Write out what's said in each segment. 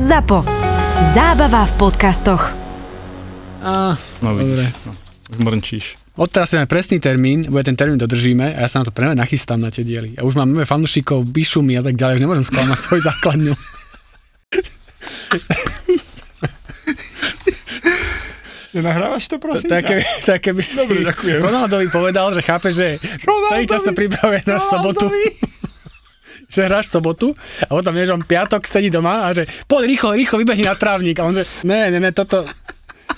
ZAPO. Zábava v podcastoch. Á, No dobre. vidíš, no, zmrnčíš. Odteraz si máme presný termín, bude ten termín dodržíme a ja sa na to prvé nachystám na tie diely. Ja už mám nové fanúšikov, bišumy a tak ďalej, už nemôžem sklamať svoju základňu. Nenahrávaš to, prosím? Také, také by si Dobre, ďakujem. Ronaldovi povedal, že chápe, že celý čas sa pripravuje na sobotu. že hráš sobotu a potom vieš, on piatok sedí doma a že poď rýchlo, rýchlo, vybehni na trávnik. A on že ne, ne, ne, toto,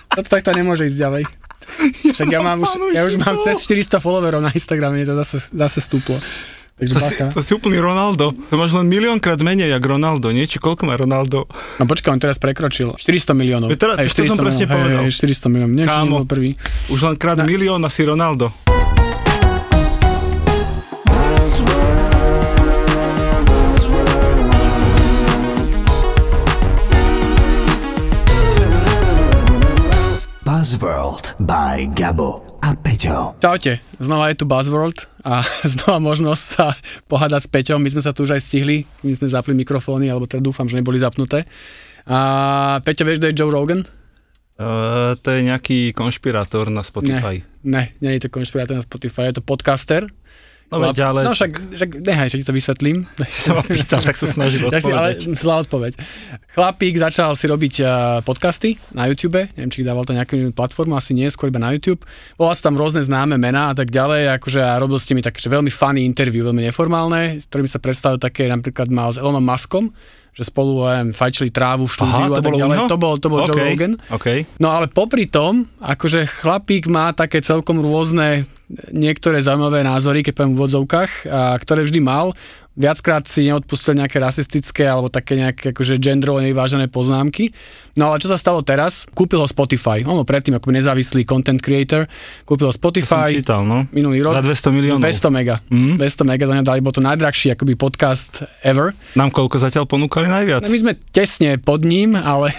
toto takto nemôže ísť ďalej. Však ja, mám už, ja už mám cez 400 followerov na Instagrame, to zase, zase stúplo. Takže To si, to si úplný Ronaldo. To máš len miliónkrát menej, jak Ronaldo, nie? Či koľko má Ronaldo? No počkaj, on teraz prekročil 400 miliónov. Teraz- Hej, to som presne miliónov, povedal. Hej, hej, 400 miliónov, neviem, prvý. Už len krát milión asi Ronaldo. Buzzworld by Gabo a Peťo. Čaute, znova je tu Buzzworld a znova možnosť sa pohádať s Peťom. My sme sa tu už aj stihli, my sme zapli mikrofóny, alebo teda dúfam, že neboli zapnuté. A Peťo, vieš, kto je Joe Rogan? Uh, to je nejaký konšpirátor na Spotify. Ne, nie je to konšpirátor na Spotify, je to podcaster. No veď, ale No však, však nehaj, že ti to vysvetlím. sa ma pýtal, tak sa snažím Tak si, ale odpovedať. zlá odpoveď. Chlapík začal si robiť uh, podcasty na YouTube, neviem, či dával to nejakú inú platformu, asi nie, skôr iba na YouTube. Volal sa tam rôzne známe mená a tak ďalej, akože a robil s nimi také že veľmi funny interview, veľmi neformálne, s ktorými sa predstavil také, napríklad mal s Elonom Muskom, že spolu um, fajčili trávu v štúdiu Aha, a tak ďalej. To bol, to bol Joe OK, Rogan. OK. No ale popri tom, akože chlapík má také celkom rôzne niektoré zaujímavé názory, keď poviem v vodzovkách, a ktoré vždy mal. Viackrát si neodpustil nejaké rasistické alebo také nejaké akože genderovo nevyvážené poznámky. No ale čo sa stalo teraz? Kúpil ho Spotify. On bol predtým ako nezávislý content creator. Kúpil ho To Spotify. čítal, no. Minulý rok. Za 200 miliónov. 200 mega. Mhm. 200 mega za ňa dali, bol to najdrahší akoby podcast ever. Nám koľko zatiaľ ponúkali najviac? No, my sme tesne pod ním, ale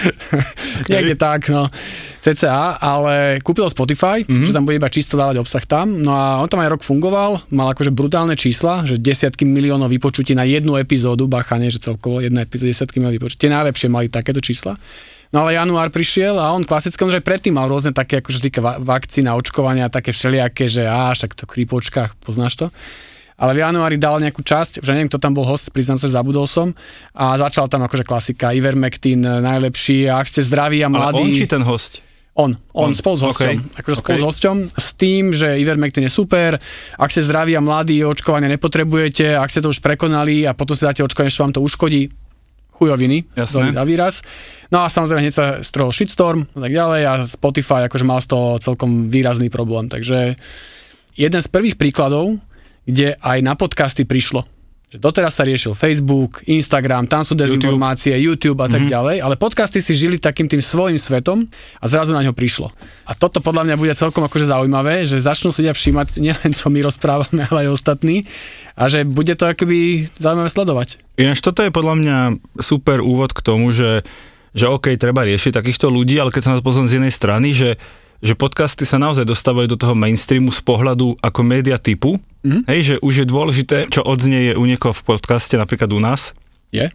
niekde tak, no, cca, ale kúpil Spotify, mm-hmm. že tam bude iba čisto dávať obsah tam, no a on tam aj rok fungoval, mal akože brutálne čísla, že desiatky miliónov vypočutí na jednu epizódu, bacha, nie, že celkovo jedna epizóda, desiatky miliónov vypočutí, tie najlepšie mali takéto čísla. No ale január prišiel a on klasicky, on že predtým mal rôzne také, akože týka va- vakcína, očkovania, také všelijaké, že á, však to krípočka, poznáš to? Ale v januári dal nejakú časť, že neviem, kto tam bol host, priznám sa, zabudol som. A začal tam akože klasika, Ivermectin najlepší, a ak ste zdraví a Ale mladí. on či ten host? On, on, On, spolu s hosťom. okej, Akože spolu okej. s hosťom. S tým, že Ivermectin je super, ak ste zdraví a mladí, očkovanie nepotrebujete, ak ste to už prekonali a potom si dáte očkovanie, čo vám to uškodí, chujoviny, za výraz. No a samozrejme hneď sa strojil shitstorm a tak ďalej a Spotify akože mal z toho celkom výrazný problém. Takže jeden z prvých príkladov, kde aj na podcasty prišlo. Doteraz sa riešil Facebook, Instagram, tam sú dezinformácie, YouTube, YouTube a tak mm-hmm. ďalej, ale podcasty si žili takým tým svojim svetom a zrazu na ňo prišlo. A toto podľa mňa bude celkom akože zaujímavé, že začnú si ľudia všímať nielen čo my rozprávame, ale aj ostatní a že bude to akoby zaujímavé sledovať. Ináč toto je podľa mňa super úvod k tomu, že, že OK, treba riešiť takýchto ľudí, ale keď sa na to pozriem z jednej strany, že, že podcasty sa naozaj dostávajú do toho mainstreamu z pohľadu ako média typu, mm-hmm. hej, že už je dôležité, čo odznieje u niekoho v podcaste, napríklad u nás, Je?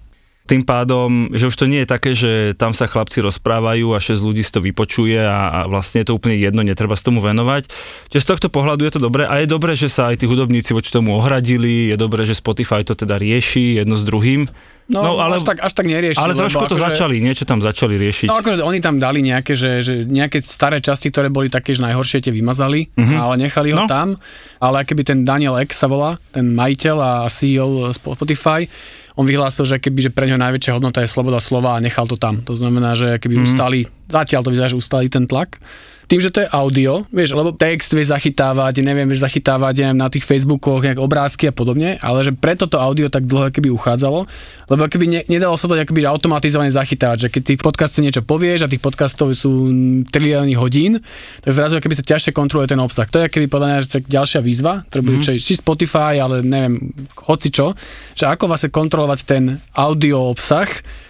tým pádom, že už to nie je také, že tam sa chlapci rozprávajú a 6 ľudí si to vypočuje a, a vlastne je to úplne jedno, netreba sa tomu venovať. Čiže z tohto pohľadu je to dobré a je dobré, že sa aj tí hudobníci voči tomu ohradili, je dobré, že Spotify to teda rieši jedno s druhým. No, No, ale- až, tak, až tak neriešil. Ale trošku to akože- začali, niečo tam začali riešiť. No akože oni tam dali nejaké, že, že nejaké staré časti, ktoré boli také, že najhoršie tie vymazali, Mhm. mm-hmm. ale nechali ho No. tam. Ale keby ten Daniel Ek sa volá, ten majiteľ a CEO Spotify, on vyhlásil, že keby že pre neho najväčšia hodnota je sloboda slova a nechal to tam. To znamená, že keby Mhm. mm-hmm. ustali, zatiaľ to vyzerá, že ustali ten tlak. Tým, že to je audio, vieš, lebo text vieš zachytávať, neviem, vieš zachytávať neviem, na tých Facebookoch nejak obrázky a podobne, ale že preto to audio tak dlho keby uchádzalo, lebo keby ne, nedalo sa to akoby automatizovane zachytávať, že keď ty v podcaste niečo povieš a tých podcastov sú trilióny hodín, tak zrazu keby sa ťažšie kontroluje ten obsah. To je keby podľa mňa že tak ďalšia výzva, bude mm-hmm. či Spotify, ale neviem, hoci čo, že ako vlastne kontrolovať ten audio obsah,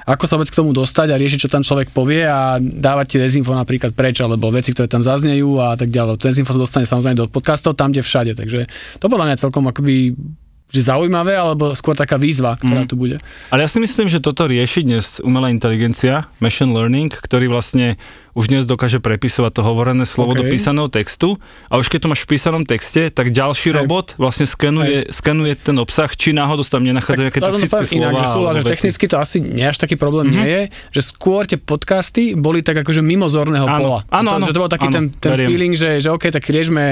ako sa vôbec k tomu dostať a riešiť, čo tam človek povie a dávať tie dezinfo napríklad preč, alebo veci, ktoré tam zaznejú a tak ďalej. Dezinfo sa dostane samozrejme do podcastov, tam, kde všade. Takže to podľa mňa celkom akoby že zaujímavé, alebo skôr taká výzva, ktorá Mm. tu bude. Ale ja si myslím, že toto rieši dnes umelá inteligencia, machine learning, ktorý vlastne už dnes dokáže prepisovať to hovorené slovo OK. do písaného textu a už keď to máš v písanom texte, tak ďalší Hej. robot vlastne skenuje, skenuje ten obsah, či náhodou tam nenachádzajú nejaké toxické poviem inak, slova. že súhlas, alebo že vety. technicky to asi nie až taký problém nie je, že skôr tie podcasty boli tak akože mimo zorného Áno, pola. áno, to, áno, že to bol taký áno, ten, ten veriem. feeling, že, že OK, tak riešme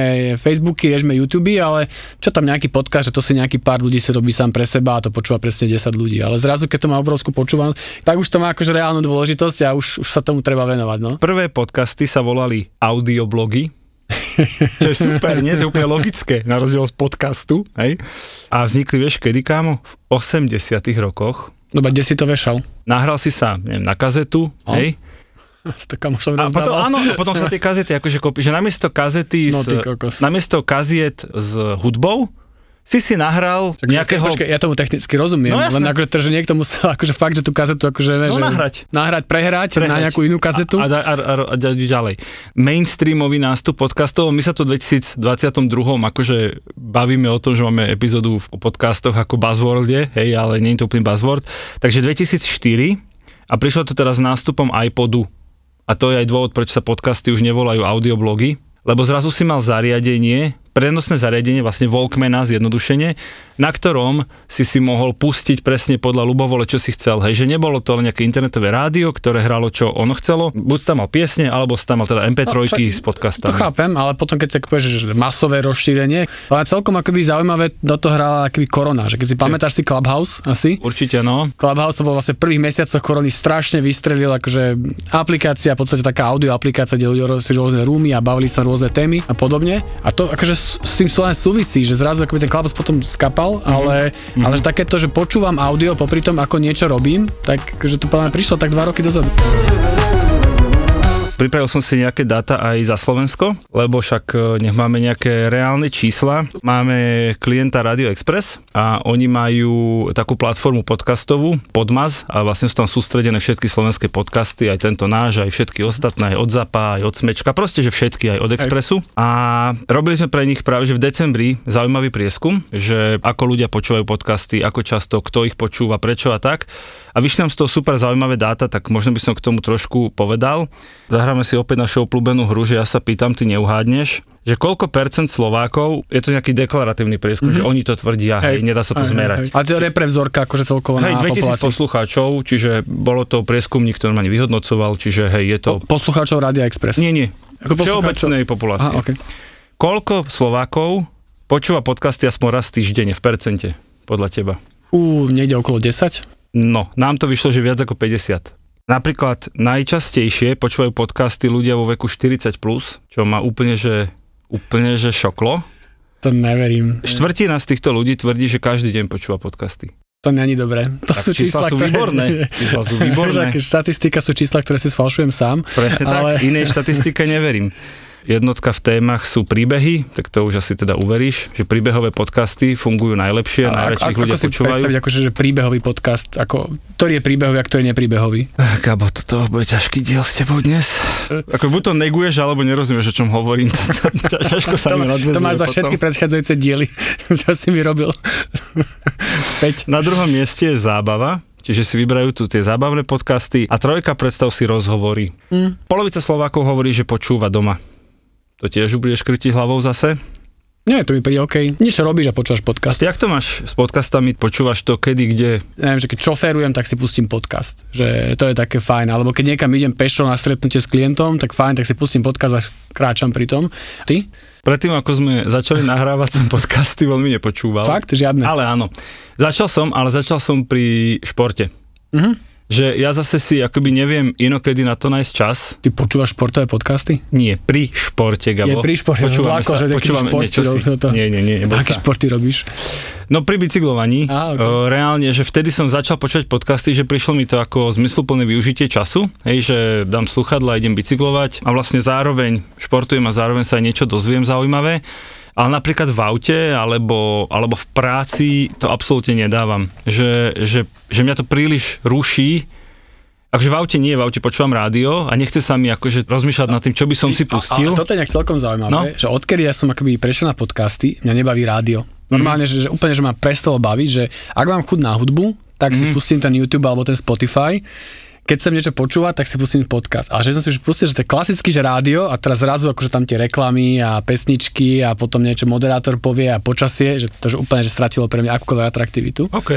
Facebooky, riešme YouTube, ale čo tam nejaký podcast, že to si nejaký pár ľudí si robí sám pre seba a to počúva presne 10 ľudí. Ale zrazu, keď to má obrovskú počúvanosť, tak už to má akože reálnu dôležitosť a už, už sa tomu treba venovať. No. Prvé podcasty sa volali audioblogy, čo je super, nie? To je úplne logické, na rozdiel od podcastu, hej? A vznikli, vieš, kedy, kámo? V 80 rokoch. Dobre, kde si to vešal? Nahral si sa, neviem, na kazetu, No. hej? S to kamošom A potom, áno, a potom sa tie kazety akože kopí, že namiesto kazety, No, kokos. namiesto kaziet s hudbou, si si nahral Takže, nejakého... Počkej, ja tomu technicky rozumiem, No jasné. len akože, že niekto musel akože fakt, že tú kazetu akože, No, že nahrať. nahrať, prehrať, Prehrať. na nejakú inú kazetu. A, a, a, a, a ďa- ďalej. Mainstreamový nástup podcastov, my sa tu v 2022 akože bavíme o tom, že máme epizódu v- o podcastoch ako Buzzworlde, hej, ale nie je to úplne Buzzword. Takže 2004 a prišlo to teraz s nástupom iPodu. A to je aj dôvod, prečo sa podcasty už nevolajú audioblogy, lebo zrazu si mal zariadenie, prenosné zariadenie, vlastne Walkmana zjednodušene, na ktorom si si mohol pustiť presne podľa ľubovole, čo si chcel. Hej, že nebolo to len nejaké internetové rádio, ktoré hralo, čo ono chcelo. Buď tam mal piesne, alebo tam mal teda MP3 No, však s podcastami. To chápem, ale potom keď sa povieš, že masové rozšírenie, ale celkom akoby zaujímavé do toho hrala akoby korona, že keď si pamätáš si Clubhouse asi, Určite, no. Clubhouse bol vlastne v prvých mesiacoch korony strašne vystrelil, akože aplikácia, v podstate taká audio aplikácia, kde ľudia si rôzne rúmy a bavili sa rôzne témy a podobne. A to akože s, tým len súvisí, že zrazu akoby ten Clubhouse potom skapal, Mhm. ale, ale že takéto, že počúvam audio popri tom, ako niečo robím, tak akože to podľa prišlo tak dva roky dozadu. Pripravil som si nejaké dáta aj za Slovensko, lebo však e, nech máme nejaké reálne čísla. Máme klienta Radio Express a oni majú takú platformu podcastovú, Podmaz, a vlastne sú tam sústredené všetky slovenské podcasty, aj tento náš, aj všetky ostatné, aj od Zapa, aj od Smečka, proste, že všetky, aj od Expressu. A robili sme pre nich práve, že v decembri zaujímavý prieskum, že ako ľudia počúvajú podcasty, ako často, kto ich počúva, prečo a tak. A vyšli nám z toho super zaujímavé dáta, tak možno by som k tomu trošku povedal. Zahráme si opäť našu obľúbenú hru, že ja sa pýtam, ty neuhádneš, že koľko percent Slovákov, je to nejaký deklaratívny prieskum, mm-hmm. že oni to tvrdia, hej, hej, nedá sa to Hej, zmerať. hej, hej. A to je repre vzorka, akože celkovo Hej, na 2000 populácii. poslucháčov, čiže bolo to prieskumník, ktorý ma vyhodnocoval, čiže hej, je to... Poslucháčov Radia Express. Nie, nie. Ako Všeobecnej populácie. Aha, okay. Koľko Slovákov počúva podcasty aspoň raz týždenne v percente, podľa teba? Ú, niekde okolo 10. No, nám to vyšlo, že viac ako 50. Napríklad najčastejšie počúvajú podcasty ľudia vo veku 40+, plus, čo ma úplne, že, úplne, že šoklo. To neverím. Štvrtina z týchto ľudí tvrdí, že každý deň počúva podcasty. To není dobré. To Tak sú čísla čísla, sú ktoré... výborné. Čísla sú výborné. Štatistika sú čísla, ktoré si sfalšujem sám. Presne Ale- tak, inej štatistike neverím. Jednotka v témach sú príbehy, tak to už asi teda uveríš, že príbehové podcasty fungujú najlepšie, A najradšej ich ako, ľudia ako si počúvajú. predstaviť, akože, že príbehový podcast, ako, ktorý je príbehový a ktorý je nepríbehový? Gabo, toto bude ťažký diel s tebou dnes. Ako buď to neguješ, alebo nerozumieš, o čom hovorím. Ťažko sa To, mi to máš za všetky predchádzajúce diely, čo si mi robil. Na druhom mieste je zábava, čiže si vyberajú tu tie zábavné podcasty a trojka predstav si rozhovory. Mm. Polovica Slovákov hovorí, že počúva doma. To tiež budeš krtiť hlavou zase? Nie, to mi príde OK. Niečo robíš a počúvaš podcast. Ty jak to máš s podcastami? Počúvaš to kedy, kde? Neviem, že keď šoférujem, tak si pustím podcast. Že to je také fajn. Alebo keď niekam idem pešo na stretnutie s klientom, tak fajn, tak si pustím podcast a kráčam pri tom. Ty? Predtým, ako sme začali nahrávať, som podcasty veľmi nepočúval. Fakt? Žiadne. Ale áno. Začal som, ale začal som pri športe. Mhm. Že ja zase si akoby neviem inokedy na to nájsť čas. Ty počúvaš športové podcasty? Nie, pri športe, Gabo. Je pri športe, Počúvame zlako, sa, že počúvame šport niečo si. toto. Nie, nie, nie, neboj Aké sa. športy robíš? No pri bicyklovaní, Á, ok. o, reálne, že vtedy som začal počúvať podcasty, že prišlo mi to ako zmysluplné využitie času, hej, že dám sluchadla, idem bicyklovať a vlastne zároveň športujem a zároveň sa aj niečo dozviem zaujímavé. Ale napríklad v aute alebo, alebo v práci to absolútne nedávam. Že, že, že mňa to príliš ruší, Akože v aute nie, v aute počúvam rádio a nechce sa mi akože rozmýšľať nad tým, čo by som si pustil. A, a toto je nejak celkom zaujímavé, No. že odkedy ja som akoby prešiel na podcasty, mňa nebaví rádio. Normálne, že, že úplne, že ma prestalo baviť, že ak mám chuť na hudbu, tak si pustím ten YouTube alebo ten Spotify. Keď chcem niečo počúvať, tak si pustím podcast. A že som si už pustil, že to je klasicky, že rádio a teraz zrazu akože tam tie reklamy a pesničky a potom niečo moderátor povie a počasie, že to že úplne že stratilo pre mňa akúkoľvek atraktivitu. OK.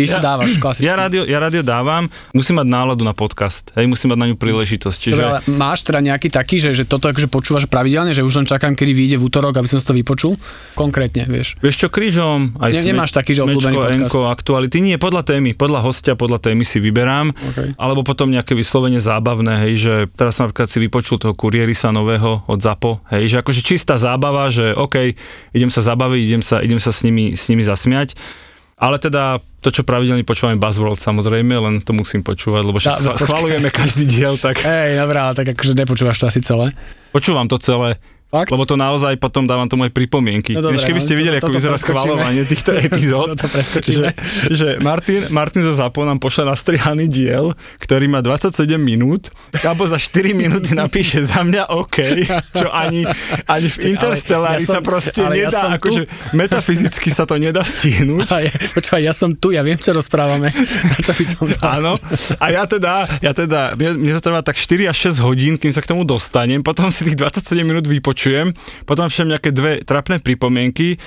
Ty si dávaš klasicky. Ja rádio, ja rádio dávam, musím mať náladu na podcast, hej, musím mať na ňu príležitosť, čiže... Dobre, ale máš teda nejaký taký, že, že toto akože počúvaš pravidelne, že už len čakám, kedy vyjde v útorok, aby som si to vypočul? Konkrétne, vieš. Vieš čo, krížom, aj Ne- nemáš taký, že smečko, podcast? enko, aktuality, nie, podľa témy, podľa hostia, podľa témy si vyberám, OK. alebo potom nejaké vyslovene zábavné, hej, že teraz som napríklad si vypočul toho kurierisa nového od ZAPO, hej, že akože čistá zábava, že OK, idem sa zabaviť, idem sa, idem sa s, nimi, s nimi zasmiať, ale teda to, čo pravidelne počúvame Buzzworld samozrejme, len to musím počúvať, lebo však schva- schvalujeme každý diel, tak Hej, dobré, ale tak akože nepočúvaš to asi celé. počúvam to celé. Fakt? Lebo to naozaj potom dávam to moje pripomienky. No dobre, Než keby no, ste to- videli, ako toto vyzerá schvalovanie týchto epizód. Že, že Martin, Martin zo Zapo nám pošle nastrihaný diel, ktorý má 27 minút. Kábo za 4 minúty napíše za mňa OK, čo ani, ani v ale Interstellári ja sa proste ja nedá, tu. akože metafyzicky sa to nedá stihnúť. Ja, počúvaj, ja som tu, ja viem, čo rozprávame. čo by som dal? Áno, a ja teda, ja teda, mne, mne to trvá tak 4 až 6 hodín, kým sa k tomu dostanem, potom si tých 27 minút vypočujem, potom všem nejaké dve trapné pripomienky,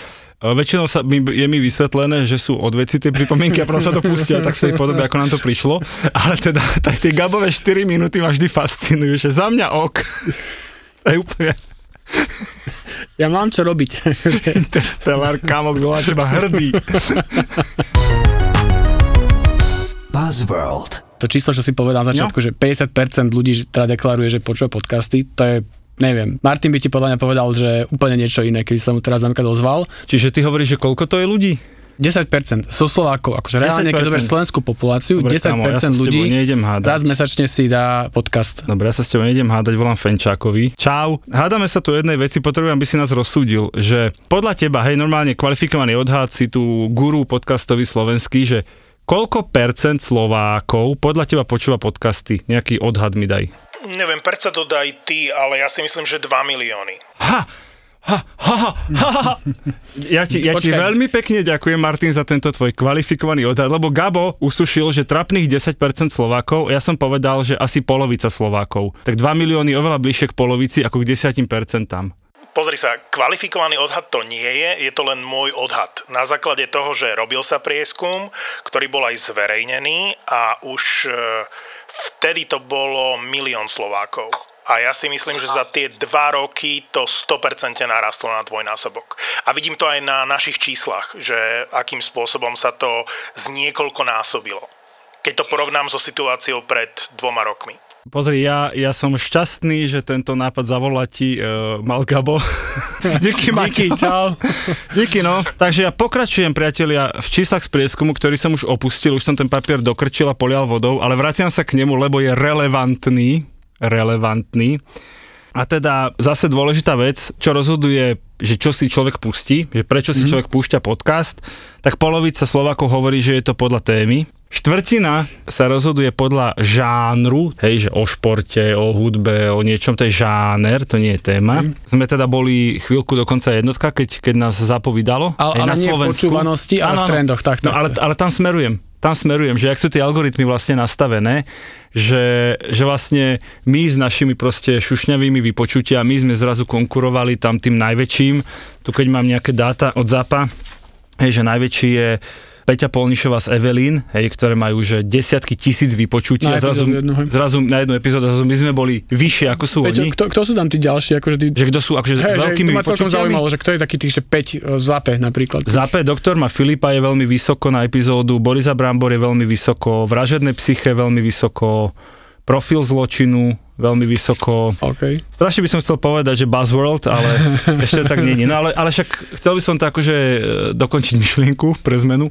E, Väčšinou sa mi, je mi vysvetlené, že sú odveci tie pripomienky a potom sa to pustia tak v tej podobe, ako nám to prišlo. Ale teda tak tie Gabové 4 minúty ma vždy fascinujú, že za mňa ok. To je úplne Ja mám čo robiť. interstellar, kámo, na teba hrdý. Buzzworld. to číslo, čo si povedal na začiatku, No. že 50% ľudí že teda deklaruje, že počúva podcasty, to je neviem. Martin by ti podľa mňa povedal, že úplne niečo iné, keby sa mu teraz napríklad ozval. Čiže ty hovoríš, že koľko to je ľudí? 10% so Slovákov, akože reálne, keď 10%. zoberieš slovenskú populáciu, Dobre, 10% kámo, ja ľudí raz mesačne si dá podcast. Dobre, ja sa s tebou nejdem hádať, volám Fenčákovi. Čau. Hádame sa tu jednej veci, potrebujem, aby si nás rozsúdil, že podľa teba, hej, normálne kvalifikovaný odhad si tu guru podcastový slovenský, že koľko percent Slovákov podľa teba počúva podcasty? Nejaký odhad mi daj. Neviem, perca dodaj ty, ale ja si myslím, že 2 milióny. Ha! Ha, ha, ha, ha, ha. Ja, ti, ja ti veľmi pekne ďakujem, Martin, za tento tvoj kvalifikovaný odhad, lebo Gabo usušil, že trapných 10% Slovákov, ja som povedal, že asi polovica Slovákov. Tak 2 milióny oveľa bližšie k polovici ako k 10%. Pozri sa, kvalifikovaný odhad to nie je, je to len môj odhad. Na základe toho, že robil sa prieskum, ktorý bol aj zverejnený a už e, vtedy to bolo milión Slovákov. A ja si myslím, že za tie dva roky to 100% narastlo na dvojnásobok. A vidím to aj na našich číslach, že akým spôsobom sa to z niekoľko násobilo. Keď to porovnám so situáciou pred dvoma rokmi. Pozri, ja, ja som šťastný, že tento nápad zavolať ti uh, mal Gabo. Díky, Díky, čau. Díky, no. Takže ja pokračujem, priatelia, v číslach z prieskumu, ktorý som už opustil, už som ten papier dokrčil a polial vodou, ale vraciam sa k nemu, lebo je relevantný. Relevantný. A teda zase dôležitá vec, čo rozhoduje, že čo si človek pustí, že prečo si človek púšťa podcast, tak polovica Slovákov hovorí, že je to podľa témy. Štvrtina sa rozhoduje podľa žánru, hej, že o športe, o hudbe, o niečom, to je žáner, to nie je téma. Sme teda boli chvíľku dokonca jednotka, keď, keď nás zapovídalo. Ale- ale nie v počúvanosti, ale v trendoch, tak, No, tak. ale, ale tam smerujem. Tam smerujem, že ak sú tie algoritmy vlastne nastavené, že, že vlastne my s našimi proste šušňavými vypočutiami sme zrazu konkurovali tam tým najväčším. Tu keď mám nejaké dáta od ZAPA, hej, že najväčší je Peťa Polnišová z Evelyn, hej, ktoré majú že desiatky tisíc vypočutí Na a zrazu, jednu, zrazu na jednu epizódu, zrazu my sme boli vyššie ako sú Peťo, oni. kto, kto sú tam tí ďalší? Akože tí, Že kto sú akože s hej, že veľkými to ma celkom vypočutiami? zaujímalo, že kto je taký tých, že 5 zape napríklad. Zape doktor má Filipa je veľmi vysoko na epizódu, Borisa Brambor je veľmi vysoko, Vražedné psyché veľmi vysoko, Profil zločinu veľmi vysoko. OK. Strašne by som chcel povedať, že Buzzworld, ale ešte tak nie. No ale, ale však chcel by som to akože e, dokončiť myšlienku pre zmenu,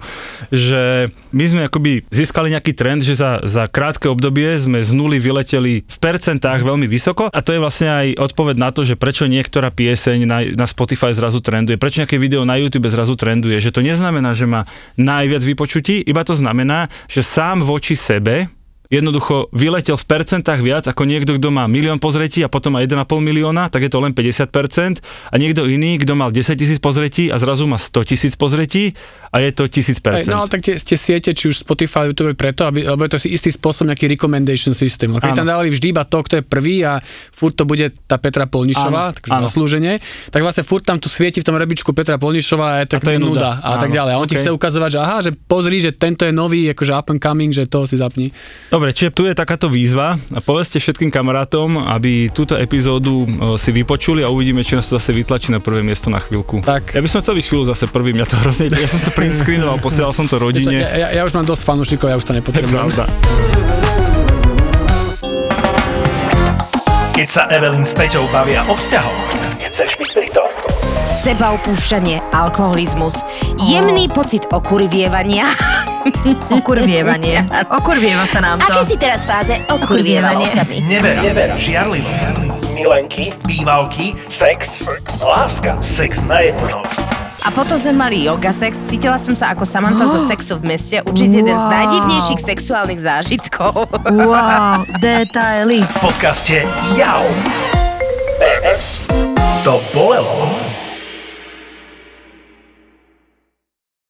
že my sme akoby získali nejaký trend, že za, za krátke obdobie sme z nuly vyleteli v percentách veľmi vysoko a to je vlastne aj odpoveď na to, že prečo niektorá pieseň na, na Spotify zrazu trenduje, prečo nejaké video na YouTube zrazu trenduje, že to neznamená, že má najviac vypočutí, iba to znamená, že sám voči sebe jednoducho vyletel v percentách viac ako niekto, kto má milión pozretí a potom má 1,5 milióna, tak je to len 50% a niekto iný, kto mal 10 tisíc pozretí a zrazu má 100 tisíc pozretí a je to 1000%. Hej, no ale tak tie, tie siete, či už Spotify, YouTube preto, aby, lebo je to si istý spôsob nejaký recommendation systém. Áno. tam dávali vždy iba to, kto je prvý a furt to bude tá Petra Polnišová, Áno, takže áno. zaslúženie, tak vlastne furt tam tu svieti v tom rebičku Petra Polnišová a je to, A to je nuda, a tak Áno, ďalej. A on ti okej. chce ukazovať, že aha, že pozri, že tento je nový, akože up and coming, že to si zapni. Dobre, čiže tu je takáto výzva a povedzte všetkým kamarátom, aby túto epizódu e, si vypočuli a uvidíme, či nás to zase vytlačí na prvé miesto na chvíľku. Tak. Ja by som chcel byť chvíľu zase prvý, mňa to hrozne, ja som to print screenoval, posielal som to rodine. Ja, ja, ja, už mám dosť fanúšikov, ja už to To je nepotrebujem. pravda. Keď sa Evelyn s Peťou bavia o vzťahoch, chceš byť pri tom. Seba opúšťanie, alkoholizmus, jemný pocit okurivievania. Okurvievanie. Okurvieva sa nám to. Aké si teraz fáze Okurvievanie. ostatný? Never, never, žiarlivosť, milenky, bývalky, sex, láska, sex na jednu noc. A potom sme mali yoga sex. Cítila som sa ako Samantha zo sexu v meste. Určite jeden z Wow. najdivnejších sexuálnych zážitkov. Wow, detaily. V podcaste Jau. PS. To bolelo.